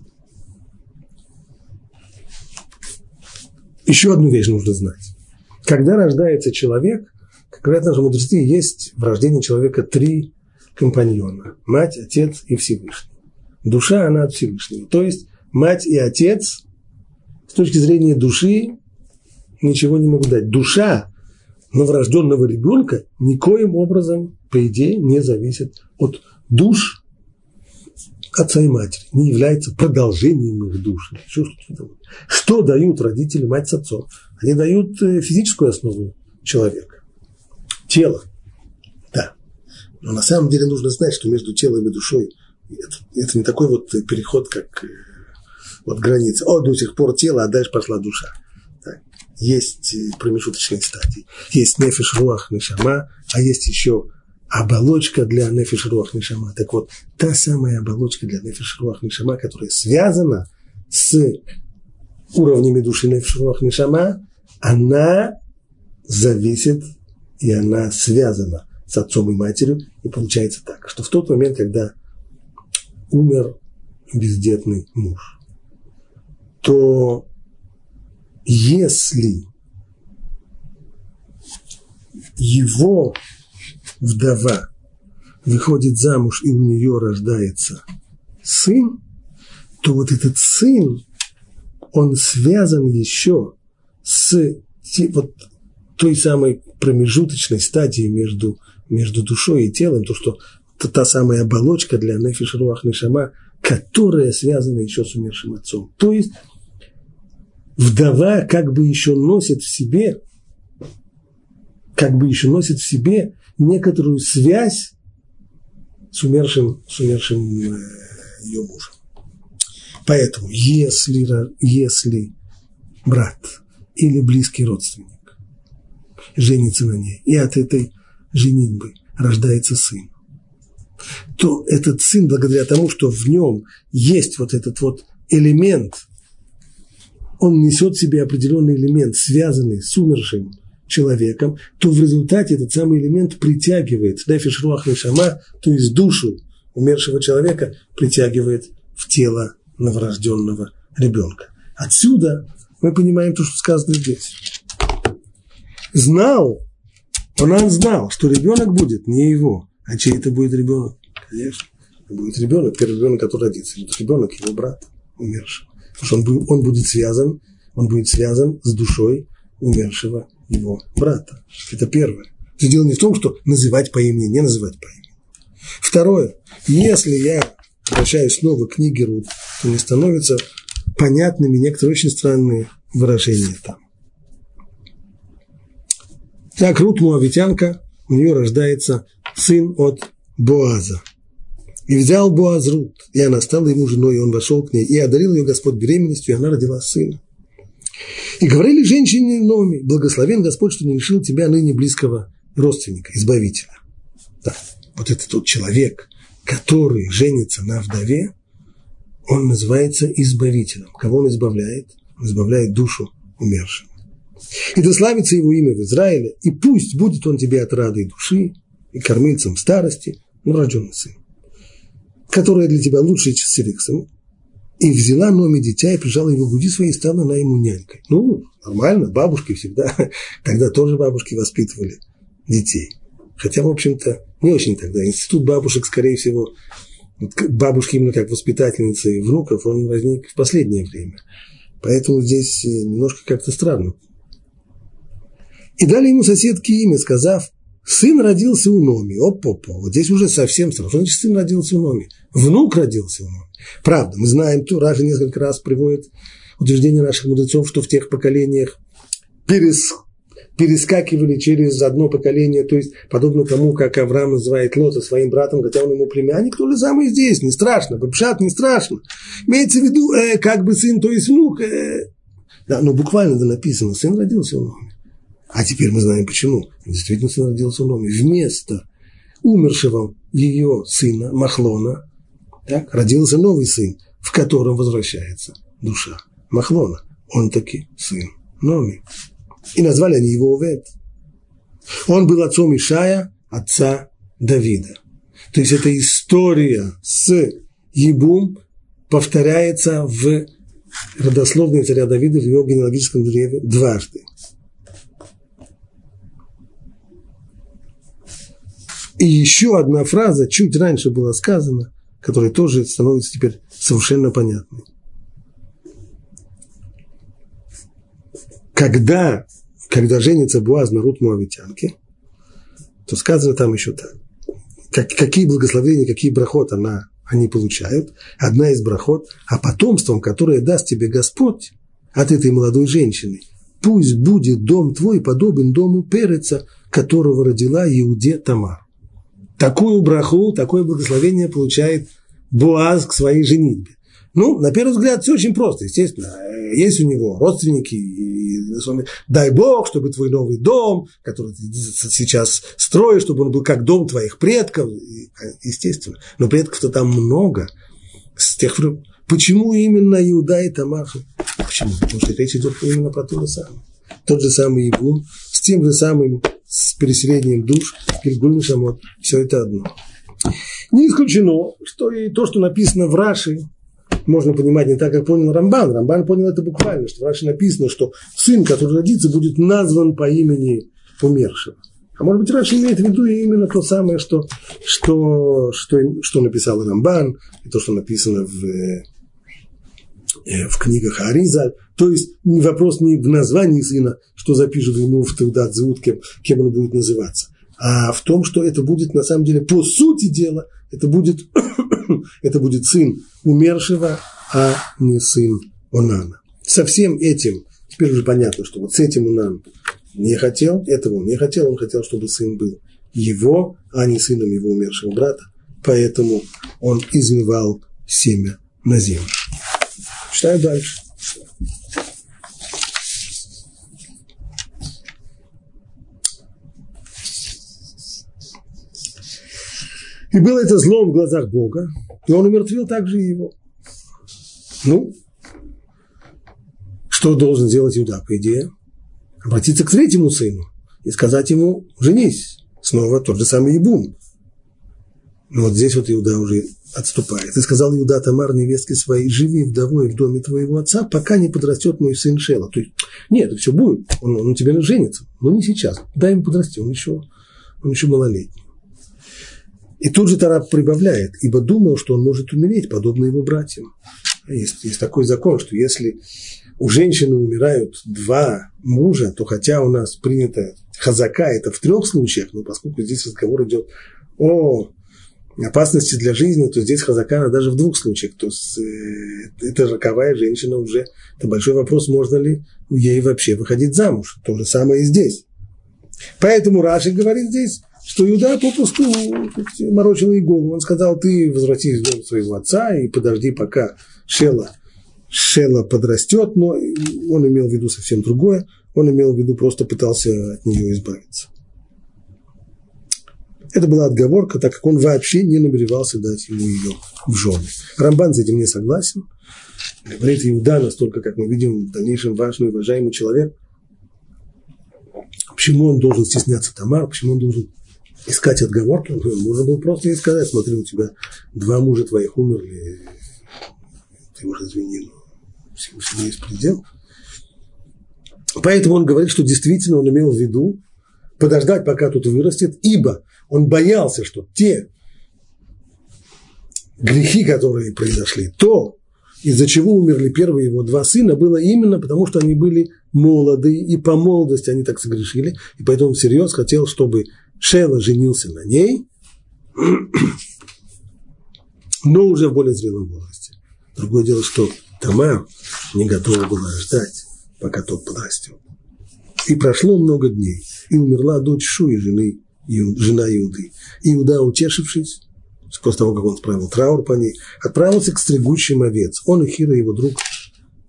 еще одну вещь нужно знать. Когда рождается человек, как говорят наши мудрецы, есть в рождении человека три компаньона. Мать, отец и Всевышний. Душа, она от Всевышнего. То есть мать и отец с точки зрения души ничего не могут дать. Душа новорожденного ребенка никоим образом, по идее, не зависит от душ отца и матери, не является продолжением их души. Что, дают родители, мать с отцом? Они дают э, физическую основу человека. Тело. Да. Но на самом деле нужно знать, что между телом и душой это, это не такой вот переход, как э, вот граница. О, до сих пор тело, а дальше пошла душа. Так. Есть э, промежуточные стадии. Есть нефиш руах нишама, а есть еще оболочка для нефиш руах нишама. Так вот, та самая оболочка для нефиш руах нишама, которая связана с уровнями души руах нишама, она зависит и она связана с отцом и матерью. И получается так, что в тот момент, когда умер бездетный муж, то если его вдова выходит замуж и у нее рождается сын, то вот этот сын, он связан еще с вот той самой промежуточной стадией между, между душой и телом, то, что это та самая оболочка для нефиш руах нишама, которая связана еще с умершим отцом. То есть вдова как бы еще носит в себе, как бы еще носит в себе некоторую связь с умершим, с умершим э, ее мужем. Поэтому, если, если брат или близкий родственник женится на ней, и от этой женитьбы рождается сын, то этот сын, благодаря тому, что в нем есть вот этот вот элемент, он несет в себе определенный элемент, связанный с умершим человеком, то в результате этот самый элемент притягивает нефиш руах нишама, то есть душу умершего человека притягивает в тело новорожденного ребенка. Отсюда мы понимаем то, что сказано здесь. Знал, он знал, что ребенок будет не его, а чей это будет ребенок? Конечно, будет ребенок, первый ребенок, который родится, будет ребенок его брата, умершего. Потому что он, он будет связан, он будет связан с душой умершего его брата. Это первое. Это дело не в том, что называть по имени, не называть по имени. Второе. Если я обращаюсь снова к книге Руд, мне становятся понятными некоторые очень странные выражения там. Так, Рут Муавитянка, у нее рождается сын от Боаза. И взял Боаз Рут, и она стала ему женой, и он вошел к ней, и одарил ее Господь беременностью, и она родила сына. И говорили женщине Номи, благословен Господь, что не лишил тебя ныне близкого родственника, избавителя. Да, вот этот тот человек, который женится на вдове, он называется избавителем. Кого он избавляет? Он избавляет душу умершего. И да славится его имя в Израиле, и пусть будет он тебе от рады души, и кормильцем старости, рожденный сын, которая для тебя лучше, чем с Ириксом, и взяла Номи дитя и прижала его к груди своей, и стала она ему нянькой. Ну, нормально, бабушки всегда, тогда тоже бабушки воспитывали детей. Хотя, в общем-то, не очень тогда. Институт бабушек, скорее всего, бабушки именно как воспитательницы внуков, он возник в последнее время. Поэтому здесь э, немножко как-то странно. И дали ему соседке имя, сказав, сын родился у Номи. Оп-оп, вот здесь уже совсем странно. Что значит сын родился у Номи? Внук родился у Номи. Правда, мы знаем, Тура же несколько раз приводит утверждение наших мудрецов, что в тех поколениях перес, перескакивали через одно поколение, то есть подобно тому, как Авраам называет Лота своим братом, хотя он ему племянник, то же самое здесь, не страшно, Бабшат не страшно. Имеется в виду, э, как бы сын, то есть внук. Э. Да, но буквально это написано, сын родился у Номи. А теперь мы знаем почему. Действительно, сын родился у Номи. Вместо умершего ее сына Махлона так, родился новый сын, в котором возвращается душа Махлона. Он таки сын Номи. И назвали они его Овет. Он был отцом Ишая, отца Давида. То есть эта история с Ебум повторяется в родословной царя Давида в его генеалогическом древе дважды. И еще одна фраза чуть раньше была сказана, которая тоже становится теперь совершенно понятной. Когда, когда женится Буаз на Рут Муавитянке, то сказано там еще так. Как, какие благословения, какие брахот она, они получают. Одна из брахот, а потомством, которое даст тебе Господь от этой молодой женщины, пусть будет дом твой подобен дому Переца, которого родила Иуде Тамар такую браху, такое благословение получает Буаз к своей женитьбе. Ну, на первый взгляд, все очень просто. Естественно, есть у него родственники. И, дай Бог, чтобы твой новый дом, который ты сейчас строишь, чтобы он был как дом твоих предков. Естественно. Но предков-то там много. С тех Почему именно Иуда и Тамар? Почему? Потому что речь идет именно про то же самое. Тот же самый Ибун, с тем же самым с переселением душ, Гильгуль Шамот, все это одно. Не исключено, что и то, что написано в Раши, можно понимать не так, как понял Рамбан. Рамбан понял это буквально, что Раши написано, что сын, который родится, будет назван по имени умершего. А может быть, Раши имеет в виду именно то самое, что, что, что, что написал Рамбан, и то, что написано в, э, в книгах Ариза, то есть вопрос не в названии сына, что запишут ему в Теудат зовут, кем, кем он будет называться. а в том, что это будет на самом деле по сути дела, это будет, это будет сын умершего, а не сын Онана. Со всем этим, теперь уже понятно, что вот с этим Онан не хотел, этого он не хотел, он хотел, чтобы сын был его, а не сыном его умершего брата, поэтому он изливал семя на землю. Читаю дальше. И было это злом в глазах Бога, и он умертвил также его. Ну, что должен сделать Иуда, по идее? Обратиться к третьему сыну и сказать ему, женись. Снова тот же самый Ебум. Но вот здесь вот Иуда уже отступает. И сказал Иуда Тамар, невестке своей, живи вдовой в доме твоего отца, пока не подрастет мой сын Шела. То есть, нет, это все будет, он, он у тебя женится, но не сейчас. Дай ему подрасти, он еще, он еще малолетний. И тут же Тараб прибавляет, ибо думал, что он может умереть, подобно его братьям. Есть, есть такой закон, что если у женщины умирают два мужа, то хотя у нас принято хазака, это в трех случаях, но поскольку здесь разговор идет о опасности для жизни, то здесь хазака даже в двух случаях. То есть э, это роковая женщина уже, это большой вопрос, можно ли ей вообще выходить замуж. То же самое и здесь. Поэтому Раши говорит здесь, что Иуда попросту морочил ей голову. Он сказал, ты возвратись в дом своего отца и подожди, пока Шела, Шела подрастет, но он имел в виду совсем другое. Он имел в виду, просто пытался от нее избавиться. Это была отговорка, так как он вообще не намеревался дать ему ее в жены. Рамбан с этим не согласен. Говорит, Иуда настолько, как мы видим, в дальнейшем важный, уважаемый человек. Почему он должен стесняться Тамар? Почему он должен искать отговорки, можно было просто ей сказать, смотри, у тебя два мужа твоих умерли, ты уже извини, но всему есть предел. Поэтому он говорит, что действительно он имел в виду подождать, пока тут вырастет, ибо он боялся, что те грехи, которые произошли, то, из-за чего умерли первые его два сына, было именно потому, что они были молоды, и по молодости они так согрешили, и поэтому всерьез хотел, чтобы Шела женился на ней, но уже в более зрелом возрасте. Другое дело, что Тамар не готова была ждать, пока тот подрастет. И прошло много дней, и умерла дочь Шуи, жены, жена Иуды. Иуда, утешившись, после того, как он справил траур по ней, отправился к стригущим овец. Он и Хира, его друг,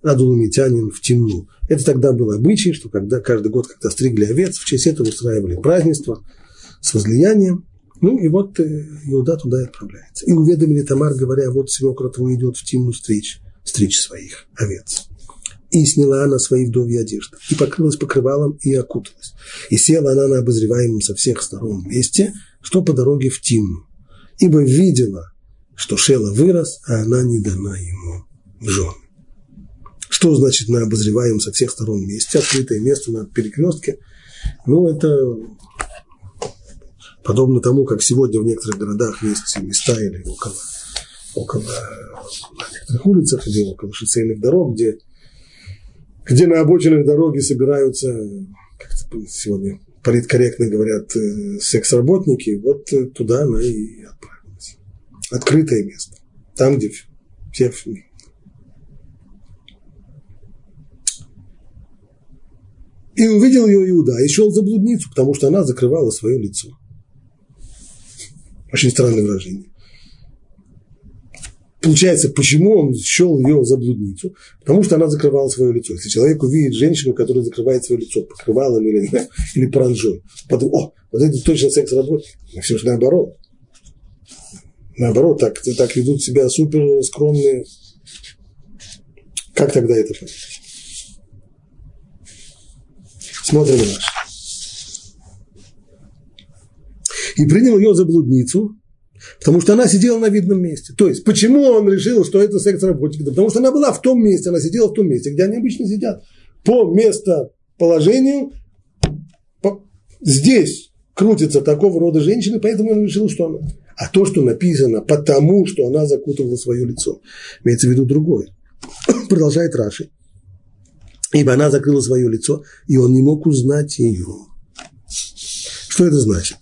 адуламитянин, в темну. Это тогда был обычай, что когда каждый год, когда стригли овец, в честь этого устраивали празднество – с возлиянием. Ну и вот э, Иуда туда и отправляется. И уведомили Тамар, говоря, вот свекра твой идет в Тимну стричь, стричь своих овец. И сняла она свои вдовьи одежды, и покрылась покрывалом, и окуталась. И села она на обозреваемом со всех сторон месте, что по дороге в Тимну. Ибо видела, что Шела вырос, а она не дана ему в жены. Что значит на обозреваемом со всех сторон месте? Открытое место на перекрестке. Ну, это Подобно тому, как сегодня в некоторых городах есть места или около, около некоторых улицах или около шоссейных дорог, где, где на обочинах дороги собираются, как сегодня политкорректно говорят, э, секс-работники, вот туда она и отправилась. Открытое место. Там, где все И увидел ее Иуда и шел за блудницу, потому что она закрывала свое лицо. Очень странное выражение. Получается, почему он счел ее за блудницу? Потому что она закрывала свое лицо. Если человек увидит женщину, которая закрывает свое лицо покрывалом или, или паранжой, потом, о, вот это точно секс-работник. Все же наоборот. Наоборот, так, так ведут себя супер скромные. Как тогда это понять? Смотрим дальше. И принял ее за блудницу, потому что она сидела на видном месте. То есть, почему он решил, что это секс-работник? Да потому что она была в том месте, она сидела в том месте, где они обычно сидят. По местоположению по, здесь крутится такого рода женщины, поэтому он решил, что она. А то, что написано, потому что она закутывала свое лицо, имеется в виду другое. Продолжает Раши. Ибо она закрыла свое лицо, и он не мог узнать ее. Что это значит?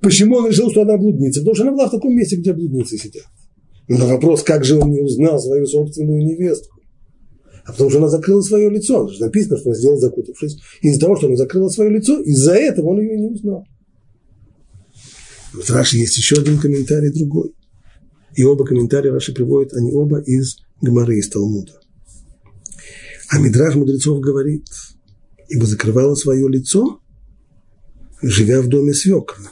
Почему он решил, что она блудница? Потому что она была в таком месте, где блудницы сидят. Но вопрос, как же он не узнал свою собственную невестку? А потому что она закрыла свое лицо. Же написано, что она сделала закутавшись. Из-за того, что она закрыла свое лицо, из-за этого он ее не узнал. Вот Раши есть еще один комментарий другой. И оба комментария Раши приводят, они оба из Гмары, из Талмуда. А Мидраж мудрецов говорит, ибо закрывала свое лицо, живя в доме свекра.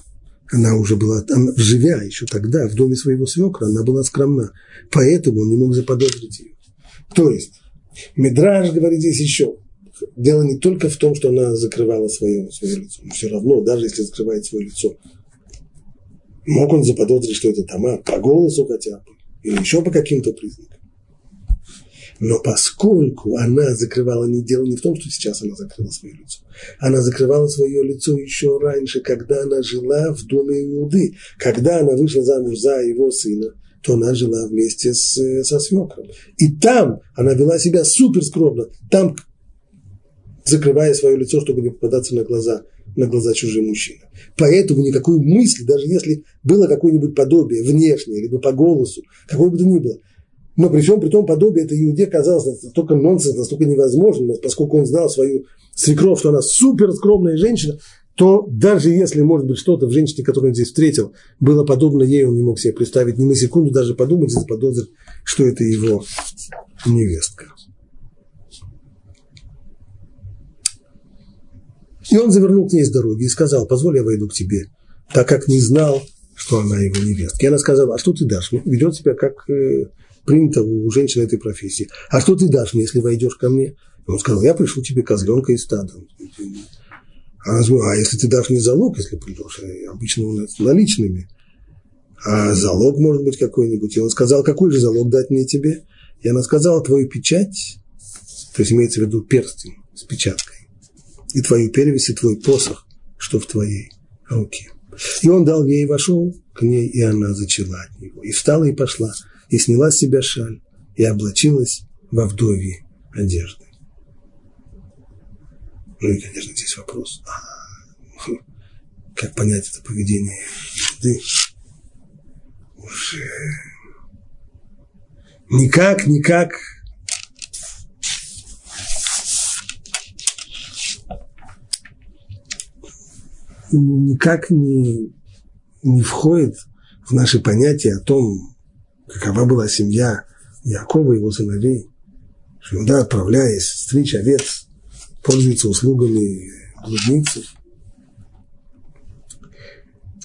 Она уже была, она, живя еще тогда в доме своего свекра, она была скромна. Поэтому он не мог заподозрить ее. То есть, Мидраж говорит здесь еще, дело не только в том, что она закрывала свое, свое лицо, но все равно, даже если закрывает свое лицо, мог он заподозрить, что это Тамар, по голосу хотя бы, или еще по каким-то признакам. Но поскольку она закрывала, не дело не в том, что сейчас она закрыла свое лицо. Она закрывала свое лицо еще раньше, когда она жила в доме Иуды. Когда она вышла замуж за его сына, то она жила вместе с, со свекром. И там она вела себя супер скромно. Там, закрывая свое лицо, чтобы не попадаться на глаза, на глаза чужим мужчинам. Поэтому никакой мысли, даже если было какое-нибудь подобие внешнее, либо по голосу, какое бы то ни было, но при всем при том подобие это Иуде казалось настолько нонсенс, настолько невозможно, поскольку он знал свою свекровь, что она супер скромная женщина, то даже если, может быть, что-то в женщине, которую он здесь встретил, было подобно ей, он не мог себе представить ни на секунду даже подумать и заподозрить, что это его невестка. И он завернул к ней с дороги и сказал, позволь я войду к тебе, так как не знал, что она его невестка. И она сказала, а что ты дашь? Ведет себя как э, принято у женщины этой профессии. А что ты дашь мне, если войдешь ко мне? Он сказал, я пришлю тебе козленка из стада. Она сказала, а если ты дашь мне залог, если придешь, э, обычно у нас наличными, а залог может быть какой-нибудь. И он сказал, какой же залог дать мне тебе? И она сказала, твою печать, то есть имеется в виду перстень с печаткой, и твою перевесь, и твой посох, что в твоей руке. И он дал ей и вошел к ней, и она зачала от него. И встала и пошла и сняла с себя шаль, и облачилась во вдовье одежды. Ну и, конечно, здесь вопрос, а, как понять это поведение еды? Уже никак, никак никак не, не входит в наши понятия о том, какова была семья Якова и его сыновей, что иногда, отправляясь стричь овец, пользуется услугами блудницы.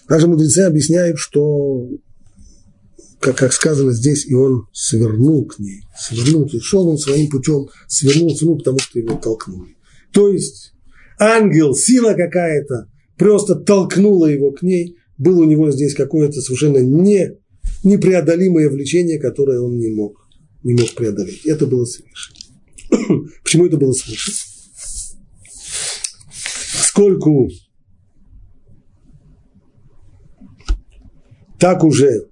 Даже мудрецы объясняют, что, как, как сказано здесь, и он свернул к ней, свернул, есть шел он своим путем, свернул, свернул, потому что его толкнули. То есть ангел, сила какая-то, просто толкнула его к ней, было у него здесь какое-то совершенно не непреодолимое влечение, которое он не мог, не мог преодолеть. Это было свыше. Почему это было свыше? Поскольку так уже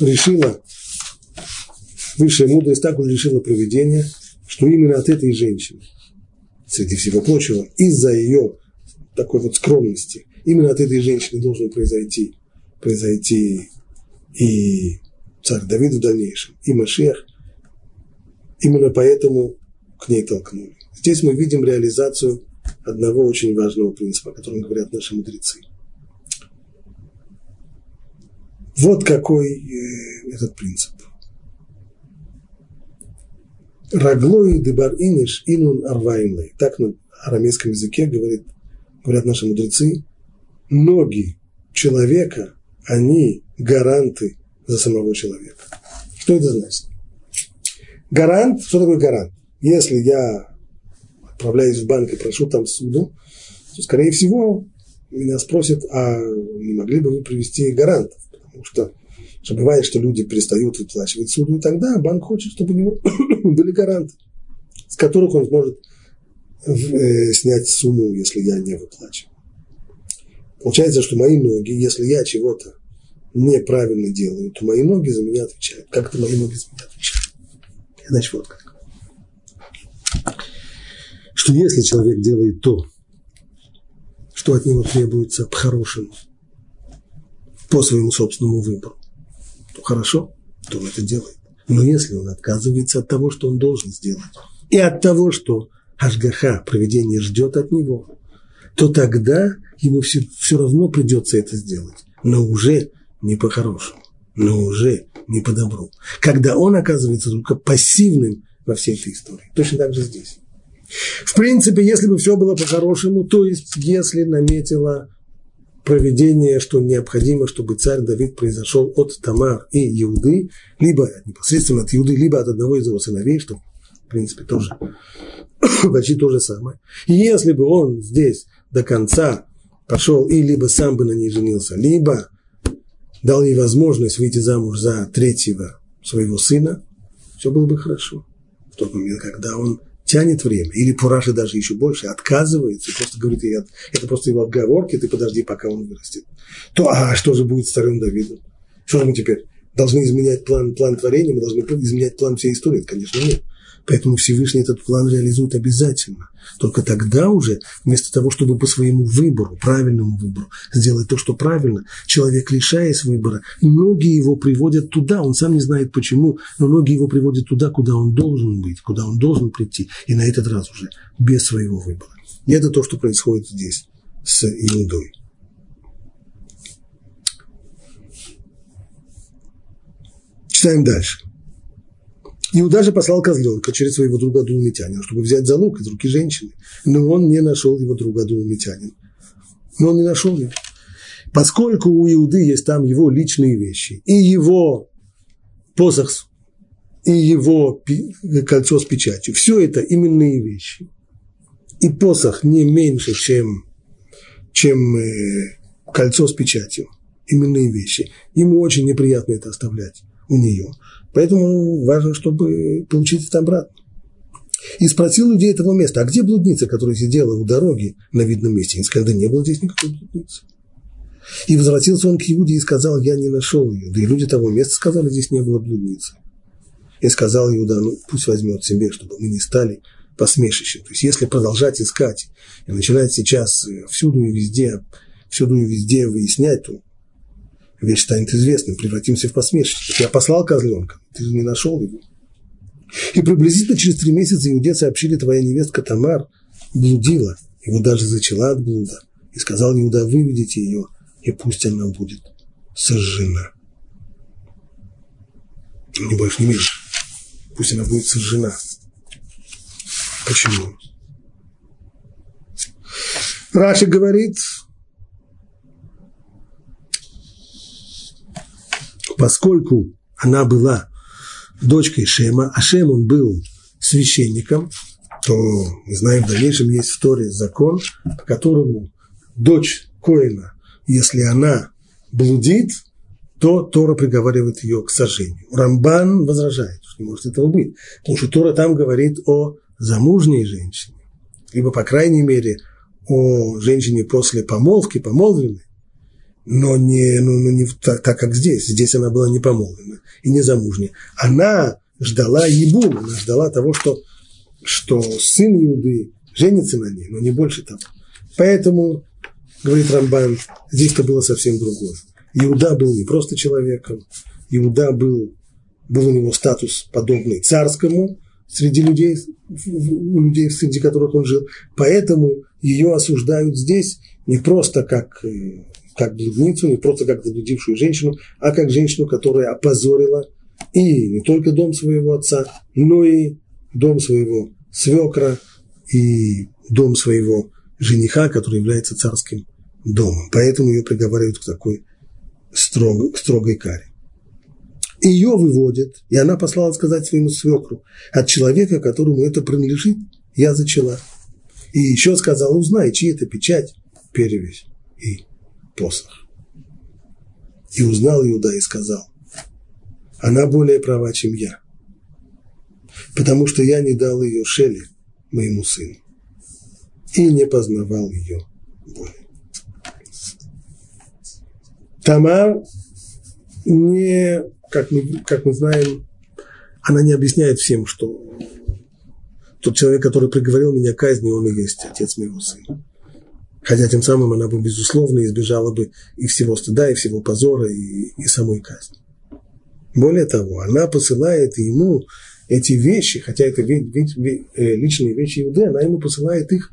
решила высшая мудрость, так уже решила проведение, что именно от этой женщины, среди всего прочего, из-за ее такой вот скромности, именно от этой женщины должен произойти, произойти и царь Давид в дальнейшем, и Машех, именно поэтому к ней толкнули. Здесь мы видим реализацию одного очень важного принципа, о котором говорят наши мудрецы. Вот какой э, этот принцип. Раглой дебар иниш инун арвайнлей. Так на арамейском языке говорит, говорят наши мудрецы. Ноги человека, они гаранты за самого человека. Что это значит? Гарант, что такое гарант? Если я отправляюсь в банк и прошу там суду, то, скорее всего, меня спросят, а не могли бы вы привести гарантов? Потому что что бывает, что люди перестают выплачивать суду, и тогда банк хочет, чтобы у него были гаранты, с которых он сможет э, снять сумму, если я не выплачиваю. Получается, что мои ноги, если я чего-то неправильно делаю, то мои ноги за меня отвечают. Как это мои ноги за меня отвечают? Значит, вот как. Что если человек делает то, что от него требуется по-хорошему, по своему собственному выбору, то хорошо, то он это делает. Но если он отказывается от того, что он должен сделать, и от того, что Ашгаха, проведение ждет от него, то тогда ему все, все равно придется это сделать, но уже не по-хорошему, но уже не по добру. Когда он оказывается только пассивным во всей этой истории. Точно так же здесь. В принципе, если бы все было по-хорошему, то есть если наметила проведение, что необходимо, чтобы царь Давид произошел от Тамар и Иуды, либо непосредственно от Иуды, либо от одного из его сыновей, что, в принципе, тоже почти то же самое. И если бы он здесь до конца пошел и либо сам бы на ней женился, либо дал ей возможность выйти замуж за третьего своего сына, все было бы хорошо. В тот момент, когда он тянет время, или Пураши даже еще больше, отказывается, просто говорит, это просто его отговорки, ты подожди, пока он вырастет. То, а что же будет с царем Давидом? Что же мы теперь должны изменять план, план творения, мы должны изменять план всей истории? Конечно, нет. Поэтому Всевышний этот план реализует обязательно. Только тогда уже, вместо того, чтобы по своему выбору, правильному выбору, сделать то, что правильно, человек, лишаясь выбора, ноги его приводят туда, он сам не знает почему, но ноги его приводят туда, куда он должен быть, куда он должен прийти, и на этот раз уже без своего выбора. И это то, что происходит здесь с Иудой. Читаем дальше. Иуда же послал козленка через своего друга Дулмитянина, чтобы взять залог из руки женщины. Но он не нашел его друга Дулмитянина. Но он не нашел его. Поскольку у Иуды есть там его личные вещи, и его посох, и его кольцо с печатью, все это именные вещи. И посох не меньше, чем, чем э, кольцо с печатью, именные вещи. Ему очень неприятно это оставлять у нее. Поэтому важно, чтобы получить это обратно. И спросил людей этого места, а где блудница, которая сидела у дороги на видном месте? И сказали, да не было здесь никакой блудницы. И возвратился он к Иуде и сказал, я не нашел ее. Да и люди того места сказали, здесь не было блудницы. И сказал Иуда, ну пусть возьмет себе, чтобы мы не стали посмешищем. То есть если продолжать искать и начинать сейчас всюду и везде, всюду и везде выяснять, то вещь станет известной, превратимся в посмешище. Я послал козленка, ты же не нашел его. И приблизительно через три месяца иудеи сообщили, твоя невестка Тамар блудила, его даже зачала от блуда. И сказал Иуда, выведите ее, и пусть она будет сожжена. Не больше, не меньше. Пусть она будет сожжена. Почему? Раши говорит, поскольку она была дочкой Шема, а Шем он был священником, то мы знаем, в дальнейшем есть в Торе закон, по которому дочь Коина, если она блудит, то Тора приговаривает ее к сожжению. Рамбан возражает, что не может этого быть, потому что Тора там говорит о замужней женщине, либо, по крайней мере, о женщине после помолвки, помолвленной, но не, ну, ну, не так, так, как здесь. Здесь она была не помолвлена и не замужняя. Она ждала Ебум, она ждала того, что, что сын Иуды женится на ней, но не больше того. Поэтому, говорит Рамбан, здесь-то было совсем другое. Иуда был не просто человеком, Иуда был, был у него статус подобный царскому среди людей, у людей, среди которых он жил. Поэтому ее осуждают здесь не просто как э, как блудницу, не просто как заблудившую женщину, а как женщину, которая опозорила и не только дом своего отца, но и дом своего свекра и дом своего жениха, который является царским домом. Поэтому ее приговаривают к такой строг, к строгой каре. Ее выводят, и она послала сказать своему свекру, от человека, которому это принадлежит, я зачала. И еще сказала, узнай, чьи это печать, перевесь и посох. И узнал Иуда и сказал, она более права, чем я, потому что я не дал ее Шеле, моему сыну, и не познавал ее боли. Тамар не, как мы, как мы знаем, она не объясняет всем, что тот человек, который приговорил меня к казни, он и есть отец моего сына. Хотя тем самым она бы, безусловно, избежала бы и всего стыда, и всего позора, и, и самой казни. Более того, она посылает ему эти вещи, хотя это э, личные вещи Иуды, она ему посылает их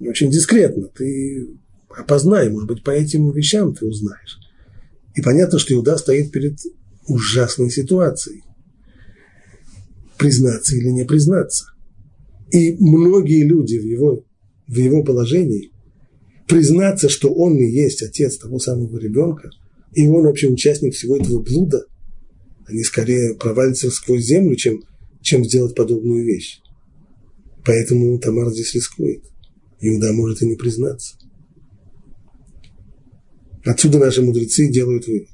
очень дискретно. Ты опознай, может быть, по этим вещам ты узнаешь. И понятно, что Иуда стоит перед ужасной ситуацией. Признаться или не признаться. И многие люди в его, в его положении признаться, что он и есть отец того самого ребенка, и он вообще участник всего этого блуда, они скорее провалятся сквозь землю, чем, чем сделать подобную вещь. Поэтому Тамар здесь рискует. Иуда может и не признаться. Отсюда наши мудрецы делают вывод.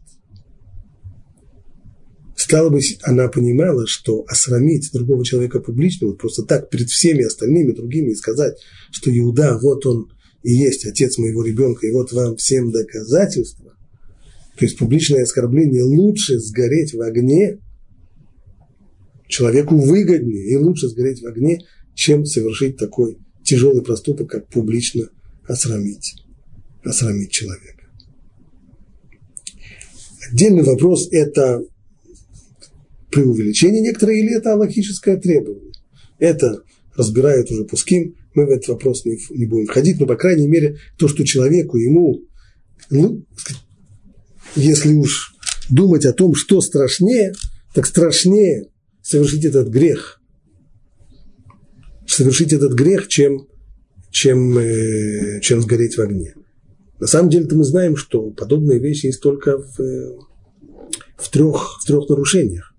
Стало быть, она понимала, что осрамить другого человека публично, вот просто так перед всеми остальными другими и сказать, что Иуда, вот он и есть отец моего ребенка, и вот вам всем доказательства, то есть публичное оскорбление лучше сгореть в огне, человеку выгоднее и лучше сгореть в огне, чем совершить такой тяжелый проступок, как публично осрамить, осрамить человека. Отдельный вопрос – это преувеличение некоторое или это логическое требование. Это разбирают уже пуским, мы в этот вопрос не, не будем входить, но, по крайней мере, то, что человеку, ему, ну, если уж думать о том, что страшнее, так страшнее совершить этот грех. Совершить этот грех, чем, чем, э, чем сгореть в огне. На самом деле-то мы знаем, что подобные вещи есть только в, э, в, трех, в трех нарушениях.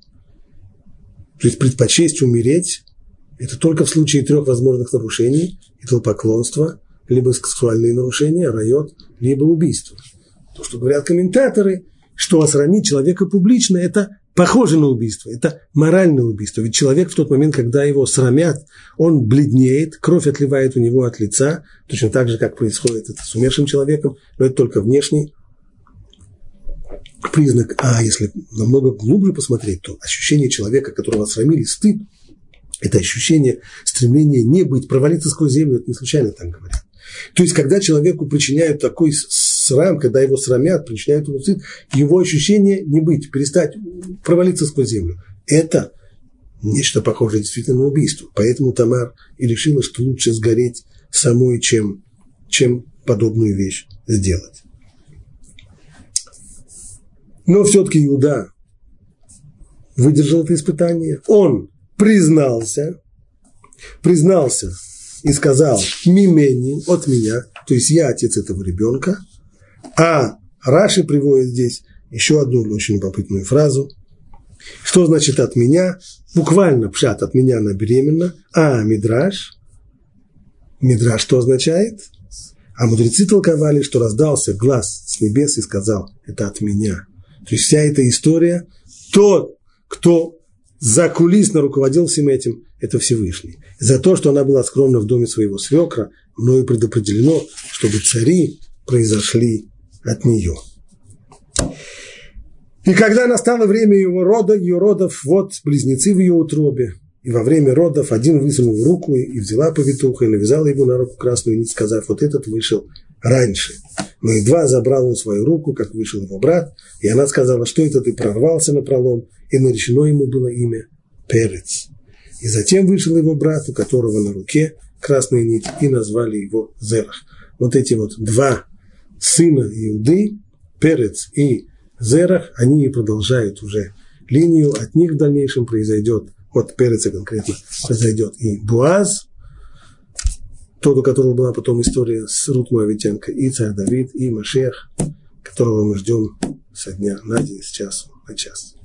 То есть предпочесть умереть – это только в случае трех возможных нарушений – это поклонство, либо сексуальные нарушения, райот, либо убийство. То, что говорят комментаторы, что осрамить человека публично – это похоже на убийство, это моральное убийство. Ведь человек в тот момент, когда его срамят, он бледнеет, кровь отливает у него от лица, точно так же, как происходит это с умершим человеком, но это только внешний признак. А если намного глубже посмотреть, то ощущение человека, которого срамили, стыд, это ощущение стремления не быть, провалиться сквозь землю, это не случайно так говорят. То есть, когда человеку причиняют такой срам, когда его срамят, причиняют ему стыд, его ощущение не быть, перестать провалиться сквозь землю. Это нечто похожее действительно на убийство. Поэтому Тамар и решила, что лучше сгореть самой, чем, чем подобную вещь сделать. Но все-таки Иуда выдержал это испытание. Он признался, признался и сказал «мимени» от меня, то есть я отец этого ребенка, а Раши приводит здесь еще одну очень любопытную фразу. Что значит от меня? Буквально пшат от меня она беременна, а мидраж. Мидраж что означает? А мудрецы толковали, что раздался глаз с небес и сказал, это от меня. То есть вся эта история, тот, кто закулисно руководил всем этим, это Всевышний. За то, что она была скромна в доме своего свекра, мною предопределено, чтобы цари произошли от нее. И когда настало время его рода, ее родов, вот близнецы в ее утробе. И во время родов один высунул руку и взяла повитуха, и навязала ему на руку красную нить, сказав, вот этот вышел раньше. Но едва забрал он свою руку, как вышел его брат, и она сказала, что это ты прорвался на пролом, и наречено ему было имя Перец. И затем вышел его брат, у которого на руке красная нить, и назвали его Зерах. Вот эти вот два сына Иуды, Перец и Зерах, они и продолжают уже линию, от них в дальнейшем произойдет, от Переца конкретно, произойдет и Буаз, тот, у которого была потом история с Рут Моавитенко, и царь Давид, и Машех, которого мы ждем со дня на день, с часу на час.